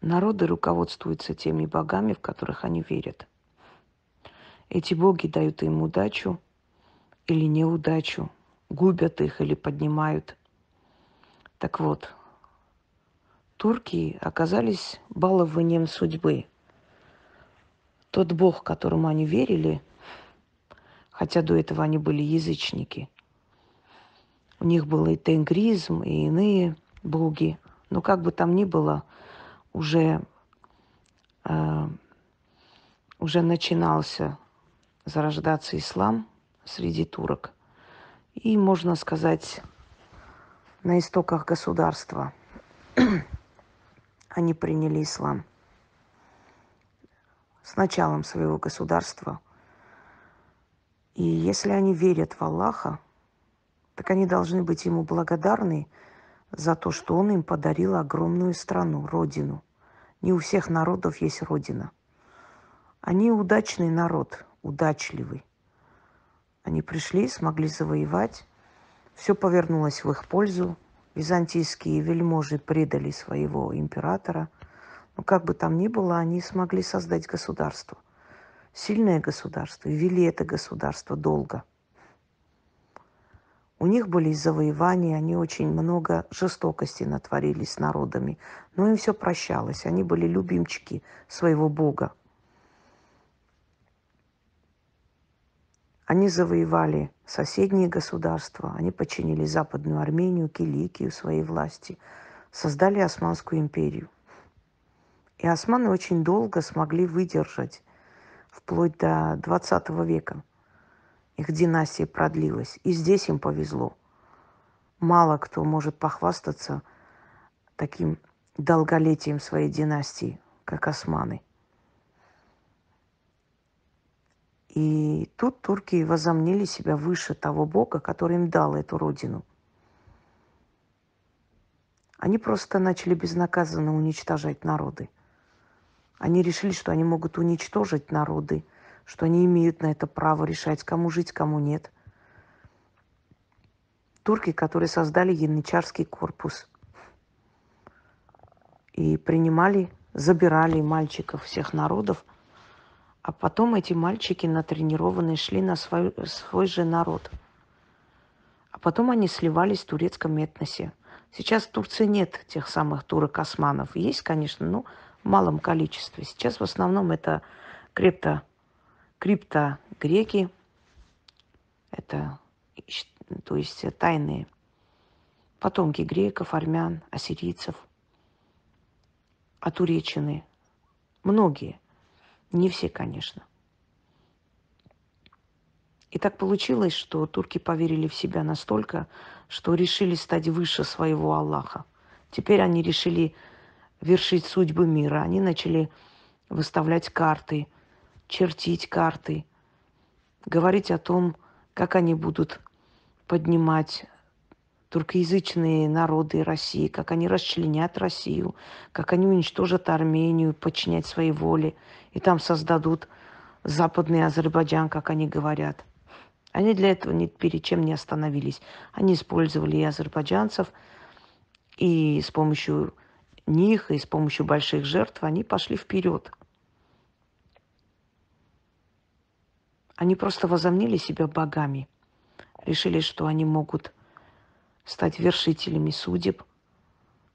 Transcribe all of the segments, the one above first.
Народы руководствуются теми богами, в которых они верят. Эти боги дают им удачу или неудачу, губят их или поднимают. Так вот, турки оказались балованием судьбы. Тот бог, которому они верили, хотя до этого они были язычники, у них был и тенгризм, и иные боги, но как бы там ни было, уже, э, уже начинался зарождаться ислам среди турок. И, можно сказать, на истоках государства они приняли ислам. С началом своего государства. И если они верят в Аллаха, так они должны быть ему благодарны за то, что он им подарил огромную страну, родину. Не у всех народов есть родина. Они удачный народ, удачливый. Они пришли, смогли завоевать. Все повернулось в их пользу. Византийские вельможи предали своего императора. Но как бы там ни было, они смогли создать государство. Сильное государство. И вели это государство долго. У них были завоевания, они очень много жестокости натворили с народами. Но им все прощалось. Они были любимчики своего бога. Они завоевали соседние государства, они подчинили Западную Армению, Киликию своей власти, создали Османскую империю. И османы очень долго смогли выдержать, вплоть до 20 века. Их династия продлилась. И здесь им повезло. Мало кто может похвастаться таким долголетием своей династии, как османы – И тут турки возомнили себя выше того бога, который им дал эту родину. Они просто начали безнаказанно уничтожать народы. Они решили, что они могут уничтожить народы, что они имеют на это право решать, кому жить, кому нет. Турки, которые создали янычарский корпус и принимали, забирали мальчиков всех народов – а потом эти мальчики натренированные шли на свой, свой же народ. А потом они сливались в турецком этносе. Сейчас в Турции нет тех самых турок-османов. Есть, конечно, но в малом количестве. Сейчас в основном это крипто, крипто-греки. Это, то есть тайные потомки греков, армян, ассирийцев, атуречины. Многие – не все, конечно. И так получилось, что турки поверили в себя настолько, что решили стать выше своего Аллаха. Теперь они решили вершить судьбы мира. Они начали выставлять карты, чертить карты, говорить о том, как они будут поднимать туркоязычные народы России, как они расчленят Россию, как они уничтожат Армению, подчинять своей воле, и там создадут западный Азербайджан, как они говорят. Они для этого ни перед чем не остановились. Они использовали и азербайджанцев, и с помощью них, и с помощью больших жертв они пошли вперед. Они просто возомнили себя богами. Решили, что они могут стать вершителями судеб,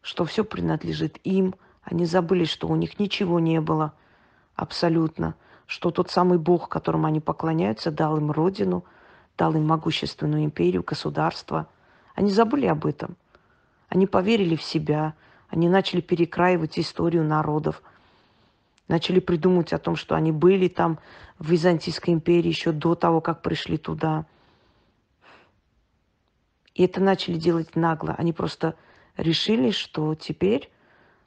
что все принадлежит им. Они забыли, что у них ничего не было абсолютно, что тот самый Бог, которому они поклоняются, дал им родину, дал им могущественную империю, государство. Они забыли об этом. Они поверили в себя, они начали перекраивать историю народов, начали придумывать о том, что они были там в Византийской империи еще до того, как пришли туда – и это начали делать нагло. Они просто решили, что теперь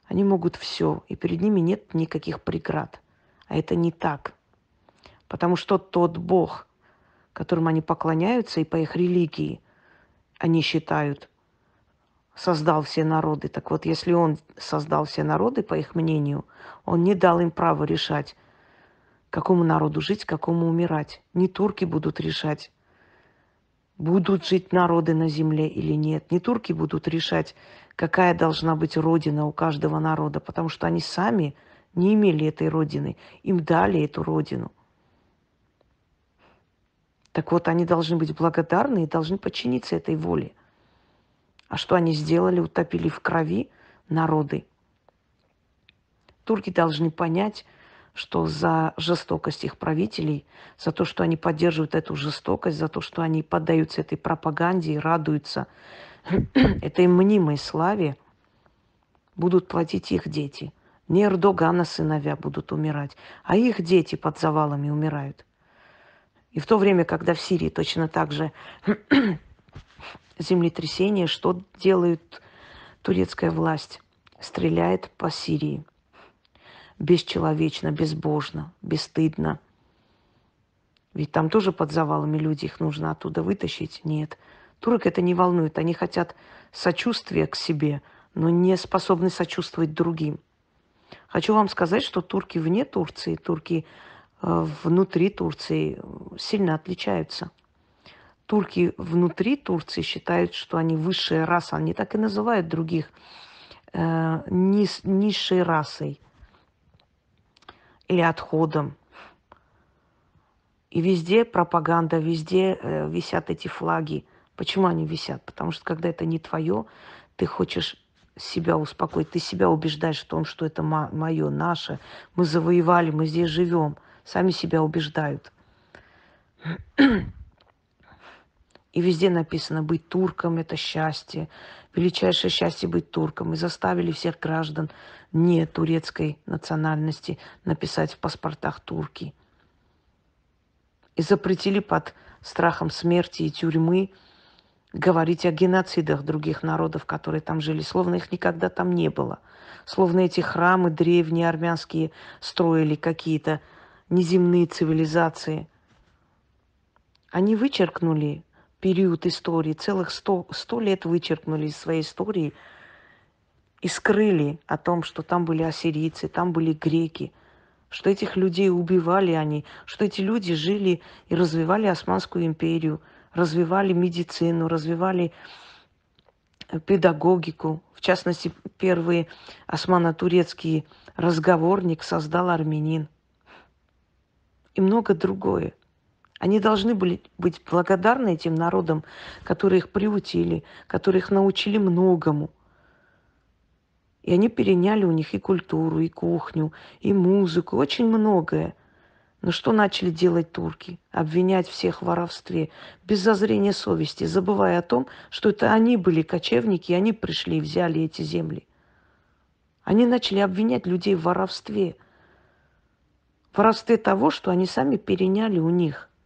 они могут все, и перед ними нет никаких преград. А это не так. Потому что тот Бог, которому они поклоняются, и по их религии они считают, создал все народы. Так вот, если он создал все народы, по их мнению, он не дал им право решать, какому народу жить, какому умирать. Не турки будут решать, будут жить народы на земле или нет. Не турки будут решать, какая должна быть родина у каждого народа, потому что они сами не имели этой родины, им дали эту родину. Так вот, они должны быть благодарны и должны подчиниться этой воле. А что они сделали? Утопили в крови народы. Турки должны понять, что за жестокость их правителей, за то, что они поддерживают эту жестокость, за то, что они поддаются этой пропаганде и радуются этой мнимой славе, будут платить их дети. Не Эрдогана сыновья будут умирать, а их дети под завалами умирают. И в то время, когда в Сирии точно так же землетрясение, что делает турецкая власть? Стреляет по Сирии – бесчеловечно, безбожно, бесстыдно. Ведь там тоже под завалами люди, их нужно оттуда вытащить. Нет. Турок это не волнует. Они хотят сочувствия к себе, но не способны сочувствовать другим. Хочу вам сказать, что турки вне Турции, турки э, внутри Турции сильно отличаются. Турки внутри Турции считают, что они высшая раса. Они так и называют других э, низ, низшей расой или отходом. И везде пропаганда, везде э, висят эти флаги. Почему они висят? Потому что когда это не твое, ты хочешь себя успокоить, ты себя убеждаешь в том, что это мое, наше, мы завоевали, мы здесь живем. Сами себя убеждают. И везде написано, быть турком – это счастье, величайшее счастье быть турком. И заставили всех граждан не турецкой национальности написать в паспортах турки. И запретили под страхом смерти и тюрьмы говорить о геноцидах других народов, которые там жили, словно их никогда там не было. Словно эти храмы древние армянские строили какие-то неземные цивилизации. Они вычеркнули период истории, целых сто, сто лет вычеркнули из своей истории и скрыли о том, что там были ассирийцы, там были греки, что этих людей убивали они, что эти люди жили и развивали Османскую империю, развивали медицину, развивали э, педагогику. В частности, первый османо-турецкий разговорник создал армянин. И много другое. Они должны были быть благодарны этим народам, которые их приутили, которые их научили многому. И они переняли у них и культуру, и кухню, и музыку, очень многое. Но что начали делать турки? Обвинять всех в воровстве, без зазрения совести, забывая о том, что это они были кочевники, и они пришли и взяли эти земли. Они начали обвинять людей в воровстве. В воровстве того, что они сами переняли у них –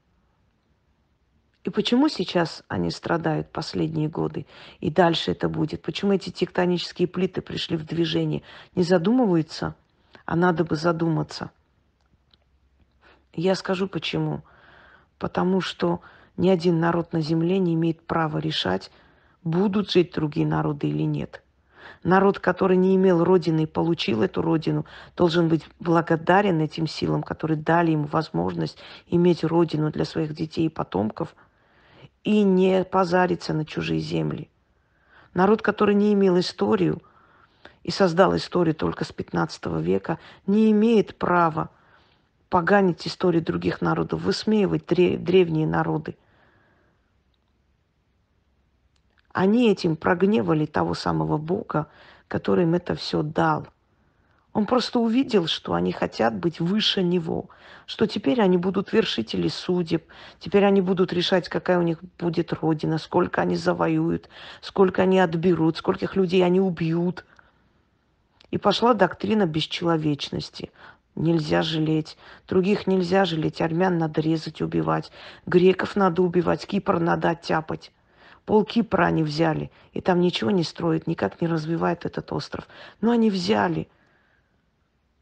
и почему сейчас они страдают последние годы? И дальше это будет? Почему эти тектонические плиты пришли в движение? Не задумываются? А надо бы задуматься. Я скажу почему. Потому что ни один народ на земле не имеет права решать, будут жить другие народы или нет. Народ, который не имел родины и получил эту родину, должен быть благодарен этим силам, которые дали ему возможность иметь родину для своих детей и потомков – и не позариться на чужие земли. Народ, который не имел историю и создал историю только с 15 века, не имеет права поганить историю других народов, высмеивать древние народы. Они этим прогневали того самого Бога, который им это все дал – он просто увидел, что они хотят быть выше него, что теперь они будут вершители судеб, теперь они будут решать, какая у них будет родина, сколько они завоюют, сколько они отберут, скольких людей они убьют. И пошла доктрина бесчеловечности. Нельзя жалеть, других нельзя жалеть, армян надо резать, убивать, греков надо убивать, Кипр надо оттяпать. Пол Кипра они взяли, и там ничего не строят, никак не развивают этот остров. Но они взяли –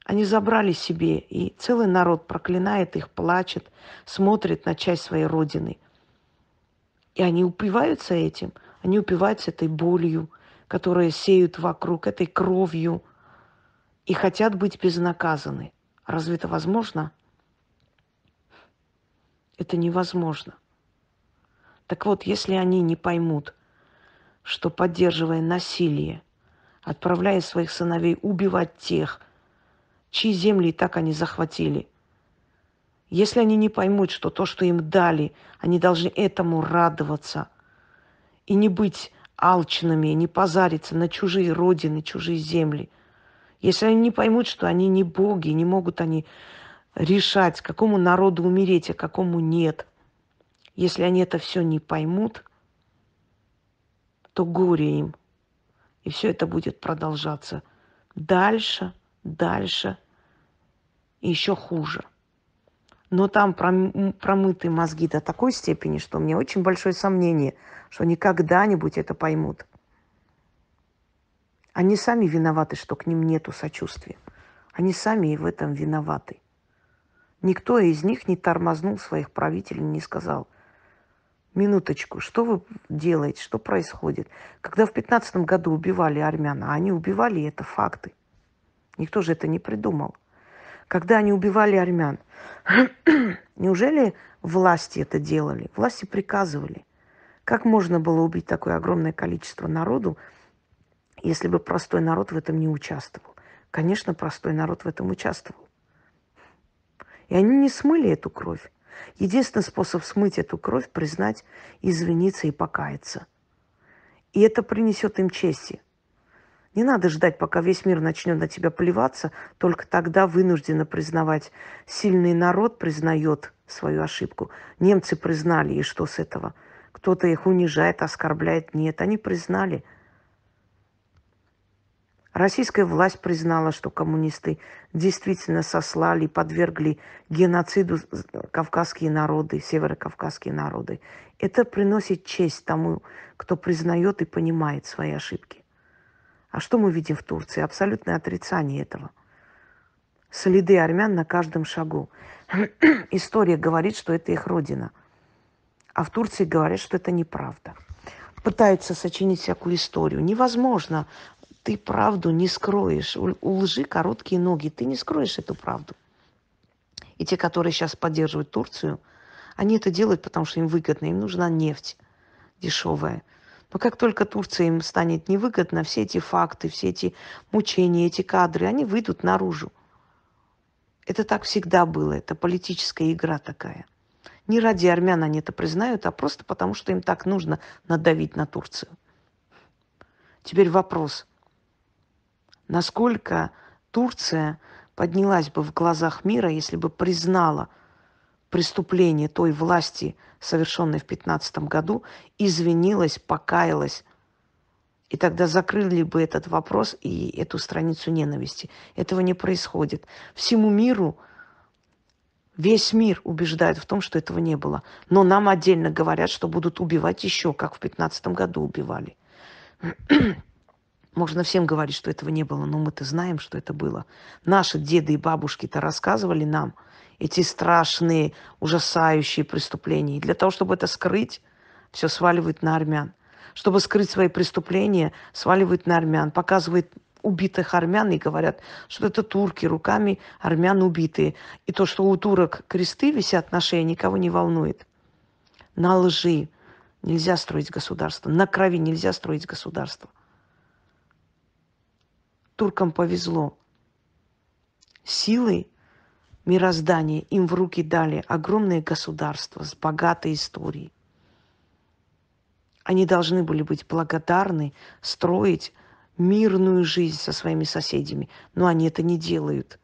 они забрали себе, и целый народ проклинает их, плачет, смотрит на часть своей родины. И они упиваются этим, они упиваются этой болью, которую сеют вокруг, этой кровью, и хотят быть безнаказаны. Разве это возможно? Это невозможно. Так вот, если они не поймут, что поддерживая насилие, отправляя своих сыновей убивать тех, чьи земли и так они захватили, если они не поймут, что то, что им дали, они должны этому радоваться и не быть алчными, не позариться на чужие родины, чужие земли. Если они не поймут, что они не боги, не могут они решать, какому народу умереть, а какому нет. Если они это все не поймут, то горе им. И все это будет продолжаться дальше, дальше еще хуже. Но там промыты мозги до такой степени, что у меня очень большое сомнение, что они когда-нибудь это поймут. Они сами виноваты, что к ним нету сочувствия. Они сами и в этом виноваты. Никто из них не тормознул своих правителей, не сказал, минуточку, что вы делаете, что происходит. Когда в 15 году убивали армян, а они убивали, это факты. Никто же это не придумал. Когда они убивали армян, неужели власти это делали? Власти приказывали. Как можно было убить такое огромное количество народу, если бы простой народ в этом не участвовал? Конечно, простой народ в этом участвовал. И они не смыли эту кровь. Единственный способ смыть эту кровь – признать, извиниться и покаяться. И это принесет им чести. Не надо ждать, пока весь мир начнет на тебя плеваться, только тогда вынужденно признавать. Сильный народ признает свою ошибку. Немцы признали, и что с этого? Кто-то их унижает, оскорбляет. Нет, они признали – Российская власть признала, что коммунисты действительно сослали, подвергли геноциду кавказские народы, северокавказские народы. Это приносит честь тому, кто признает и понимает свои ошибки. А что мы видим в Турции? Абсолютное отрицание этого. Следы армян на каждом шагу. История говорит, что это их родина. А в Турции говорят, что это неправда. Пытаются сочинить всякую историю. Невозможно ты правду не скроешь. У, лжи короткие ноги. Ты не скроешь эту правду. И те, которые сейчас поддерживают Турцию, они это делают, потому что им выгодно. Им нужна нефть дешевая. Но как только Турция им станет невыгодна, все эти факты, все эти мучения, эти кадры, они выйдут наружу. Это так всегда было. Это политическая игра такая. Не ради армян они это признают, а просто потому, что им так нужно надавить на Турцию. Теперь вопрос насколько Турция поднялась бы в глазах мира, если бы признала преступление той власти, совершенной в 15 году, извинилась, покаялась. И тогда закрыли бы этот вопрос и эту страницу ненависти. Этого не происходит. Всему миру, весь мир убеждает в том, что этого не было. Но нам отдельно говорят, что будут убивать еще, как в 15 году убивали. Можно всем говорить, что этого не было, но мы-то знаем, что это было. Наши деды и бабушки-то рассказывали нам эти страшные, ужасающие преступления. И для того, чтобы это скрыть, все сваливают на армян. Чтобы скрыть свои преступления, сваливают на армян. Показывают убитых армян и говорят, что это турки, руками армян убитые. И то, что у турок кресты висят на шее, никого не волнует. На лжи нельзя строить государство, на крови нельзя строить государство туркам повезло. Силы мироздания им в руки дали огромное государство с богатой историей. Они должны были быть благодарны, строить мирную жизнь со своими соседями, но они это не делают.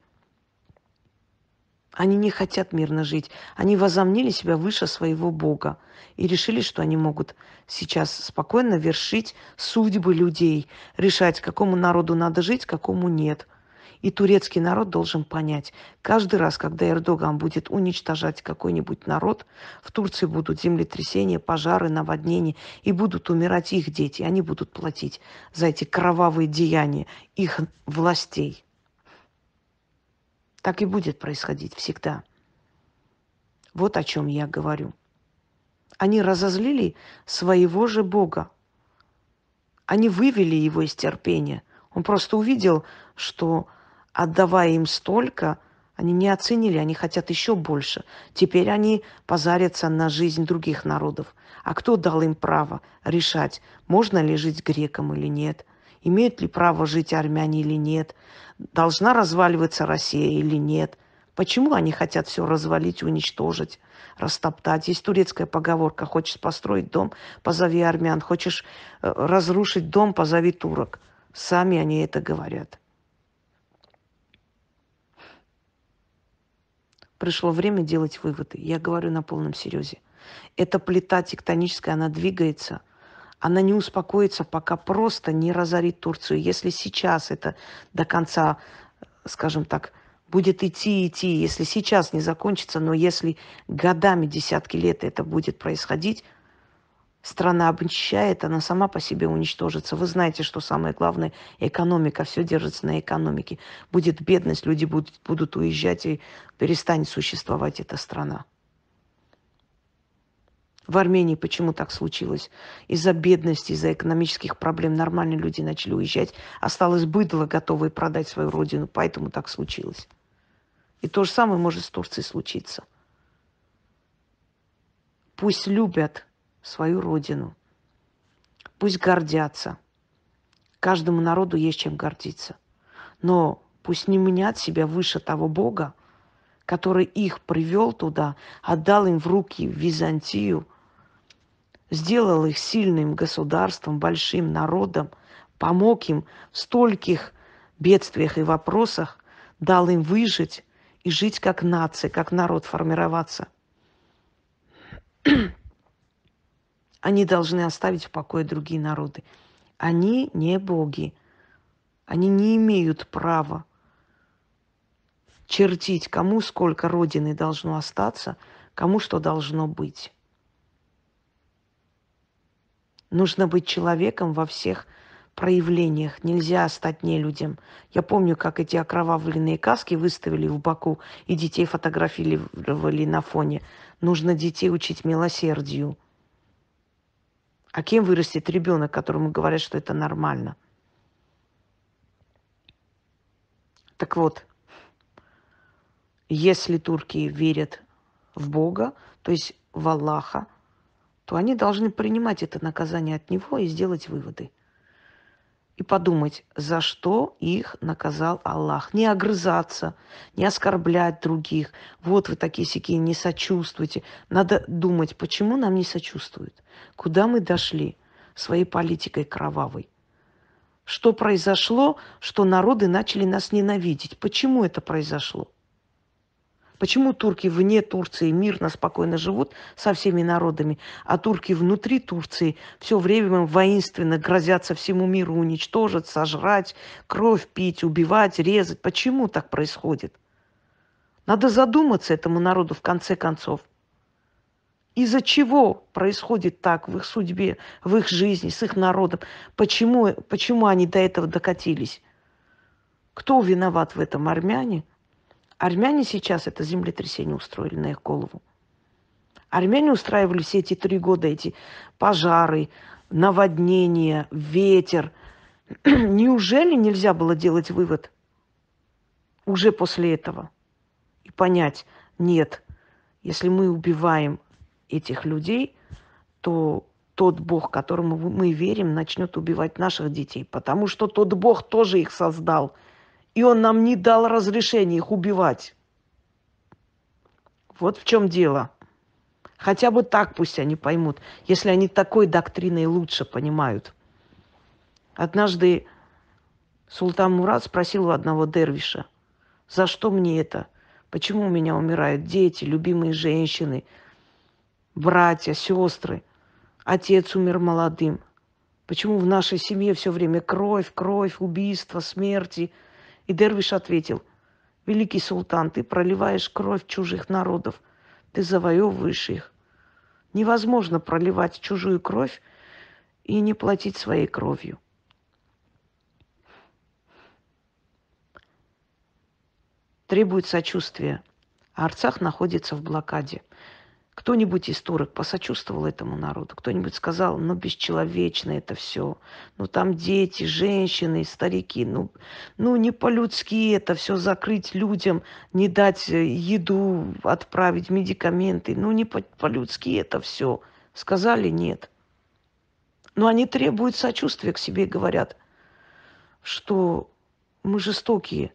Они не хотят мирно жить. Они возомнили себя выше своего Бога и решили, что они могут сейчас спокойно вершить судьбы людей, решать, какому народу надо жить, какому нет. И турецкий народ должен понять, каждый раз, когда Эрдоган будет уничтожать какой-нибудь народ, в Турции будут землетрясения, пожары, наводнения, и будут умирать их дети. Они будут платить за эти кровавые деяния их властей. Так и будет происходить всегда. Вот о чем я говорю. Они разозлили своего же Бога. Они вывели его из терпения. Он просто увидел, что отдавая им столько, Они не оценили, они хотят еще больше. Теперь они позарятся на жизнь других народов. А кто дал им право решать, можно ли жить грекам или нет? Имеют ли право жить армяне или нет? Должна разваливаться Россия или нет? Почему они хотят все развалить, уничтожить, растоптать? Есть турецкая поговорка, хочешь построить дом, позови армян, хочешь э, разрушить дом, позови турок. Сами они это говорят. Пришло время делать выводы. Я говорю на полном серьезе. Эта плита тектоническая, она двигается. Она не успокоится, пока просто не разорит Турцию. Если сейчас это до конца, скажем так, будет идти, идти, если сейчас не закончится, но если годами, десятки лет это будет происходить, страна обнищает, она сама по себе уничтожится. Вы знаете, что самое главное, экономика, все держится на экономике. Будет бедность, люди будут, будут уезжать, и перестанет существовать эта страна. В Армении почему так случилось? Из-за бедности, из-за экономических проблем нормальные люди начали уезжать. Осталось быдло, готовые продать свою родину, поэтому так случилось. И то же самое может с Турцией случиться. Пусть любят свою родину. Пусть гордятся. Каждому народу есть чем гордиться. Но пусть не мнят себя выше того Бога, который их привел туда, отдал им в руки Византию, сделал их сильным государством, большим народом, помог им в стольких бедствиях и вопросах, дал им выжить и жить как нация, как народ, формироваться. Они должны оставить в покое другие народы. Они не боги. Они не имеют права чертить, кому сколько родины должно остаться, кому что должно быть. Нужно быть человеком во всех проявлениях. Нельзя стать нелюдем. Я помню, как эти окровавленные каски выставили в Баку и детей фотографировали на фоне. Нужно детей учить милосердию. А кем вырастет ребенок, которому говорят, что это нормально? Так вот, если турки верят в Бога, то есть в Аллаха, то они должны принимать это наказание от Него и сделать выводы и подумать, за что их наказал Аллах. Не огрызаться, не оскорблять других. Вот вы такие сякие, не сочувствуйте. Надо думать, почему нам не сочувствуют. Куда мы дошли своей политикой кровавой. Что произошло, что народы начали нас ненавидеть? Почему это произошло? Почему турки вне Турции мирно, спокойно живут со всеми народами, а турки внутри Турции все время воинственно грозятся всему миру уничтожить, сожрать, кровь пить, убивать, резать? Почему так происходит? Надо задуматься этому народу в конце концов. Из-за чего происходит так в их судьбе, в их жизни, с их народом? Почему, почему они до этого докатились? Кто виноват в этом? Армяне – Армяне сейчас это землетрясение устроили на их голову. Армяне устраивали все эти три года эти пожары, наводнения, ветер. Неужели нельзя было делать вывод уже после этого и понять, нет, если мы убиваем этих людей, то тот Бог, которому мы верим, начнет убивать наших детей, потому что тот Бог тоже их создал – и он нам не дал разрешения их убивать. Вот в чем дело. Хотя бы так пусть они поймут, если они такой доктриной лучше понимают. Однажды султан Мурат спросил у одного дервиша, за что мне это? Почему у меня умирают дети, любимые женщины, братья, сестры? Отец умер молодым. Почему в нашей семье все время кровь, кровь, убийство, смерти – и Дервиш ответил, «Великий султан, ты проливаешь кровь чужих народов, ты завоевываешь их. Невозможно проливать чужую кровь и не платить своей кровью. Требует сочувствия. Арцах находится в блокаде. Кто-нибудь из турок посочувствовал этому народу? Кто-нибудь сказал, ну, бесчеловечно это все. Ну, там дети, женщины, старики. Ну, ну не по-людски это все закрыть людям, не дать э, еду, отправить медикаменты. Ну, не по-людски это все. Сказали нет. Но они требуют сочувствия к себе и говорят, что мы жестокие,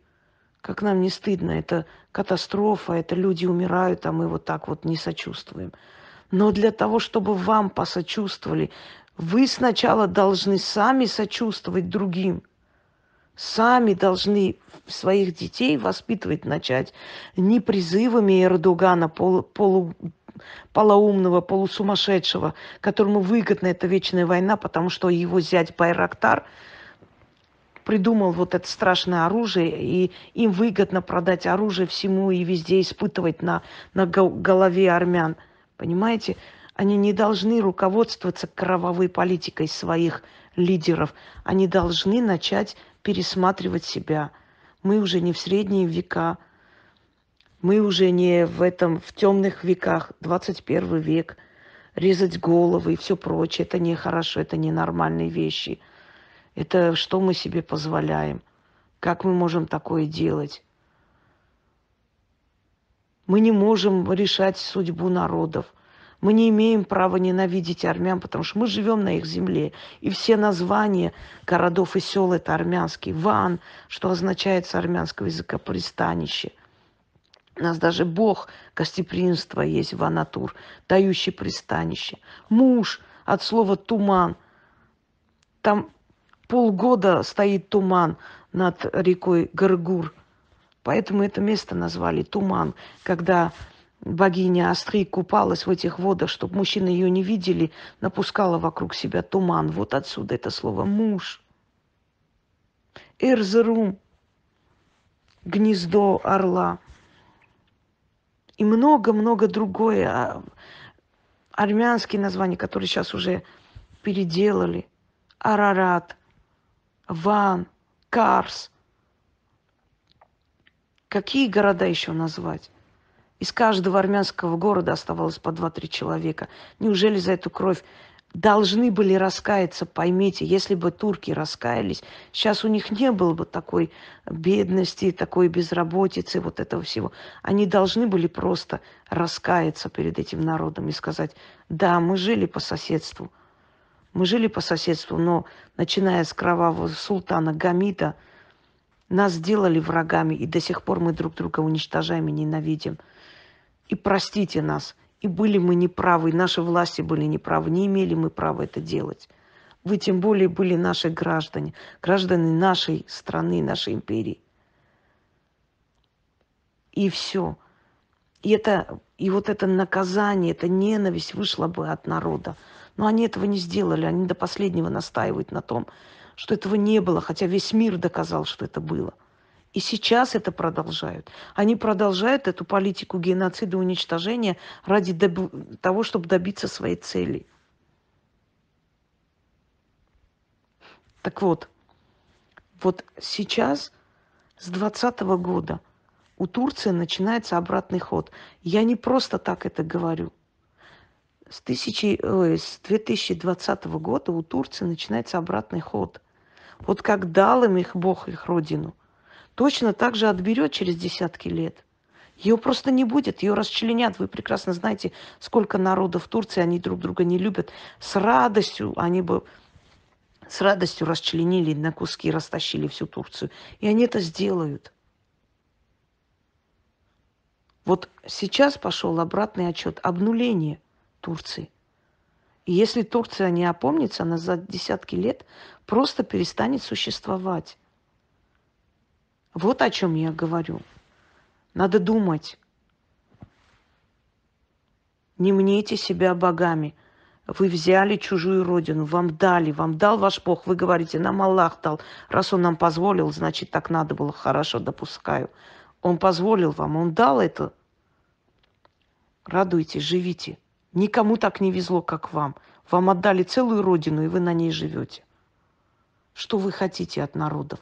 как нам не стыдно, это катастрофа, это люди умирают, а мы вот так вот не сочувствуем. Но для того, чтобы вам посочувствовали, вы сначала должны сами сочувствовать другим. Сами должны своих детей воспитывать начать не призывами Эрдогана, полу, полу, полоумного, полусумасшедшего, которому выгодна эта вечная война, потому что его зять Байрактар – придумал вот это страшное оружие, и им выгодно продать оружие всему и везде испытывать на, на голове армян. Понимаете? Они не должны руководствоваться кровавой политикой своих лидеров. Они должны начать пересматривать себя. Мы уже не в средние века, мы уже не в этом, в темных веках, 21 век. Резать головы и все прочее, это нехорошо, это ненормальные вещи – это что мы себе позволяем? Как мы можем такое делать? Мы не можем решать судьбу народов. Мы не имеем права ненавидеть армян, потому что мы живем на их земле. И все названия городов и сел это армянские. Ван, что означает с армянского языка пристанище. У нас даже бог гостеприимства есть, ванатур, дающий пристанище. Муж от слова туман. Там полгода стоит туман над рекой Гаргур. Поэтому это место назвали Туман, когда богиня Астри купалась в этих водах, чтобы мужчины ее не видели, напускала вокруг себя туман. Вот отсюда это слово «муж». Эрзерум, гнездо орла. И много-много другое. А, армянские названия, которые сейчас уже переделали. Арарат, Ван, Карс. Какие города еще назвать? Из каждого армянского города оставалось по два-три человека. Неужели за эту кровь должны были раскаяться, поймите, если бы турки раскаялись, сейчас у них не было бы такой бедности, такой безработицы, вот этого всего. Они должны были просто раскаяться перед этим народом и сказать, да, мы жили по соседству – мы жили по соседству, но начиная с кровавого султана Гамида, нас сделали врагами, и до сих пор мы друг друга уничтожаем и ненавидим. И простите нас, и были мы неправы, и наши власти были неправы, не имели мы права это делать. Вы тем более были наши граждане, граждане нашей страны, нашей империи. И все. И, это, и вот это наказание, эта ненависть вышла бы от народа. Но они этого не сделали. Они до последнего настаивают на том, что этого не было, хотя весь мир доказал, что это было. И сейчас это продолжают. Они продолжают эту политику геноцида и уничтожения ради доб- того, чтобы добиться своей цели. Так вот, вот сейчас, с 2020 года, у Турции начинается обратный ход. Я не просто так это говорю с, тысячи, ой, с 2020 года у Турции начинается обратный ход. Вот как дал им их Бог, их родину, точно так же отберет через десятки лет. Ее просто не будет, ее расчленят. Вы прекрасно знаете, сколько народов в Турции, они друг друга не любят. С радостью они бы с радостью расчленили на куски, растащили всю Турцию. И они это сделают. Вот сейчас пошел обратный отчет, обнуление – Турции. И если Турция не опомнится, она за десятки лет просто перестанет существовать. Вот о чем я говорю. Надо думать. Не мнете себя богами. Вы взяли чужую родину, вам дали, вам дал ваш Бог. Вы говорите, нам Аллах дал. Раз Он нам позволил, значит, так надо было. Хорошо, допускаю. Он позволил вам, Он дал это. Радуйтесь, живите. Никому так не везло, как вам. Вам отдали целую родину, и вы на ней живете. Что вы хотите от народов?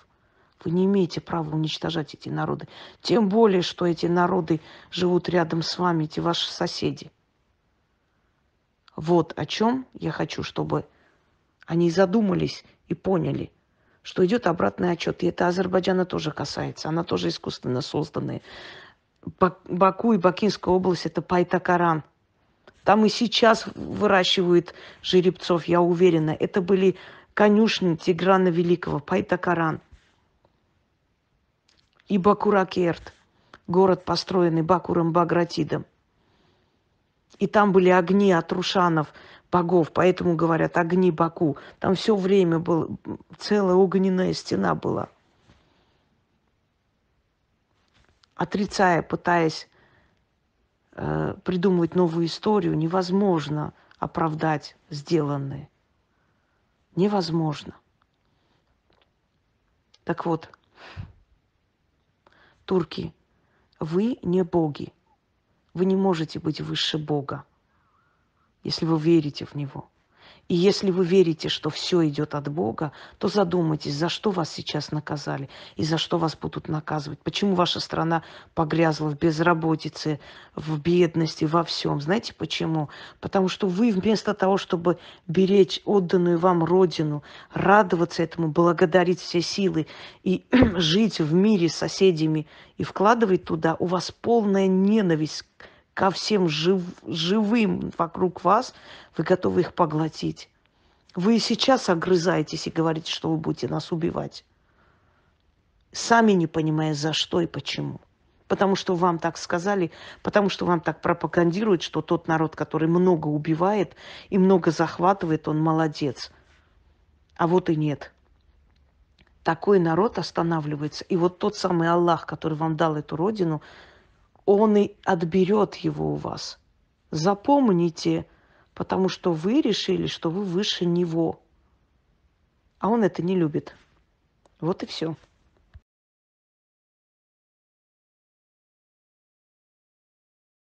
Вы не имеете права уничтожать эти народы. Тем более, что эти народы живут рядом с вами, эти ваши соседи. Вот о чем я хочу, чтобы они задумались и поняли, что идет обратный отчет. И это Азербайджана тоже касается. Она тоже искусственно созданная. Баку и Бакинская область – это Пайтакаран. Там и сейчас выращивают жеребцов, я уверена. Это были конюшни Тиграна Великого, Пайтакаран. И Бакуракерт, город, построенный Бакуром Багратидом. И там были огни от рушанов, богов, поэтому говорят огни Баку. Там все время было, целая огненная стена была. Отрицая, пытаясь придумывать новую историю, невозможно оправдать сделанное. Невозможно. Так вот, турки, вы не боги. Вы не можете быть выше Бога, если вы верите в Него. И если вы верите, что все идет от Бога, то задумайтесь, за что вас сейчас наказали и за что вас будут наказывать. Почему ваша страна погрязла в безработице, в бедности, во всем. Знаете почему? Потому что вы вместо того, чтобы беречь отданную вам родину, радоваться этому, благодарить все силы и жить в мире с соседями и вкладывать туда, у вас полная ненависть ко всем жив, живым вокруг вас, вы готовы их поглотить. Вы сейчас огрызаетесь и говорите, что вы будете нас убивать. Сами не понимая, за что и почему. Потому что вам так сказали, потому что вам так пропагандируют, что тот народ, который много убивает и много захватывает, он молодец. А вот и нет. Такой народ останавливается. И вот тот самый Аллах, который вам дал эту родину, он и отберет его у вас. Запомните, потому что вы решили, что вы выше него. А он это не любит. Вот и все.